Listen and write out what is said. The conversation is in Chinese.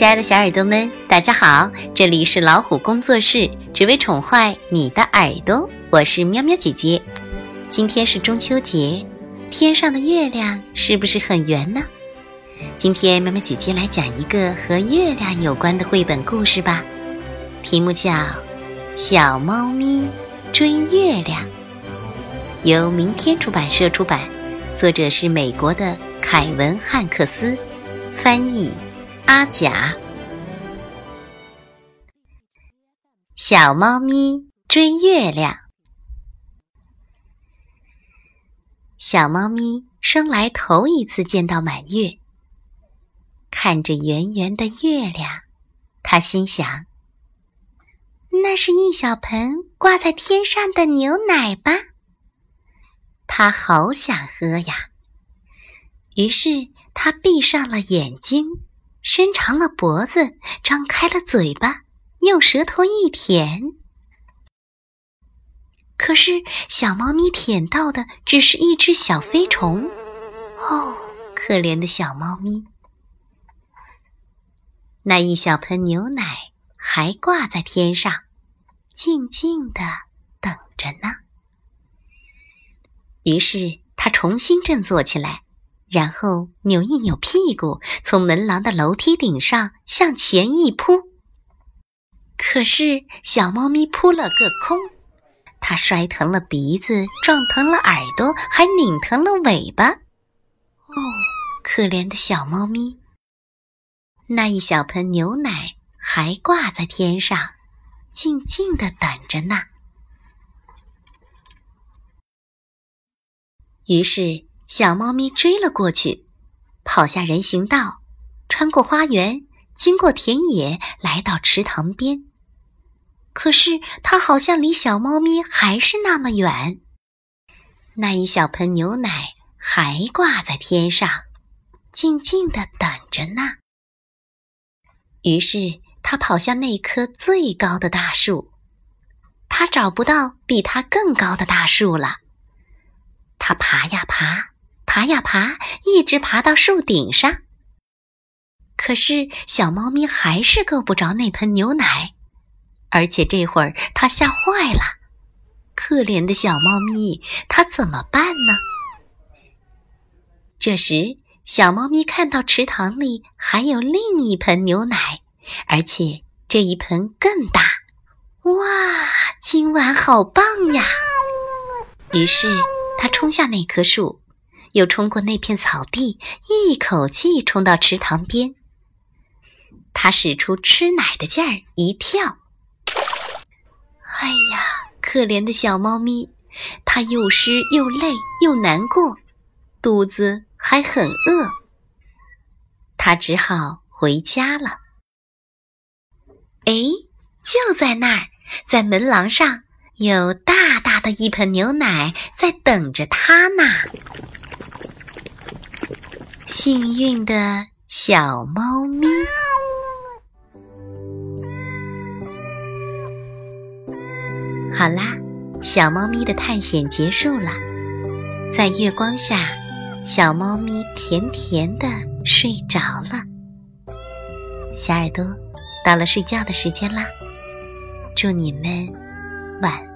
亲爱的小耳朵们，大家好！这里是老虎工作室，只为宠坏你的耳朵。我是喵喵姐姐。今天是中秋节，天上的月亮是不是很圆呢？今天喵喵姐姐来讲一个和月亮有关的绘本故事吧，题目叫《小猫咪追月亮》，由明天出版社出版，作者是美国的凯文·汉克斯，翻译。阿甲，小猫咪追月亮。小猫咪生来头一次见到满月，看着圆圆的月亮，它心想：“那是一小盆挂在天上的牛奶吧？”它好想喝呀。于是，它闭上了眼睛。伸长了脖子，张开了嘴巴，用舌头一舔。可是小猫咪舔到的只是一只小飞虫。哦，可怜的小猫咪！那一小盆牛奶还挂在天上，静静的等着呢。于是它重新振作起来。然后扭一扭屁股，从门廊的楼梯顶上向前一扑。可是小猫咪扑了个空，它摔疼了鼻子，撞疼了耳朵，还拧疼了尾巴。哦，可怜的小猫咪！那一小盆牛奶还挂在天上，静静的等着呢。于是。小猫咪追了过去，跑下人行道，穿过花园，经过田野，来到池塘边。可是它好像离小猫咪还是那么远。那一小盆牛奶还挂在天上，静静的等着呢。于是它跑向那棵最高的大树，它找不到比它更高的大树了。它爬呀爬。爬呀爬，一直爬到树顶上。可是小猫咪还是够不着那盆牛奶，而且这会儿它吓坏了。可怜的小猫咪，它怎么办呢？这时，小猫咪看到池塘里还有另一盆牛奶，而且这一盆更大。哇，今晚好棒呀！于是，它冲下那棵树。又冲过那片草地，一口气冲到池塘边。他使出吃奶的劲儿，一跳。哎呀，可怜的小猫咪，它又湿又累又难过，肚子还很饿。它只好回家了。哎，就在那儿，在门廊上有大大的一盆牛奶在等着它呢。幸运的小猫咪。好啦，小猫咪的探险结束了。在月光下，小猫咪甜甜的睡着了。小耳朵，到了睡觉的时间啦！祝你们晚。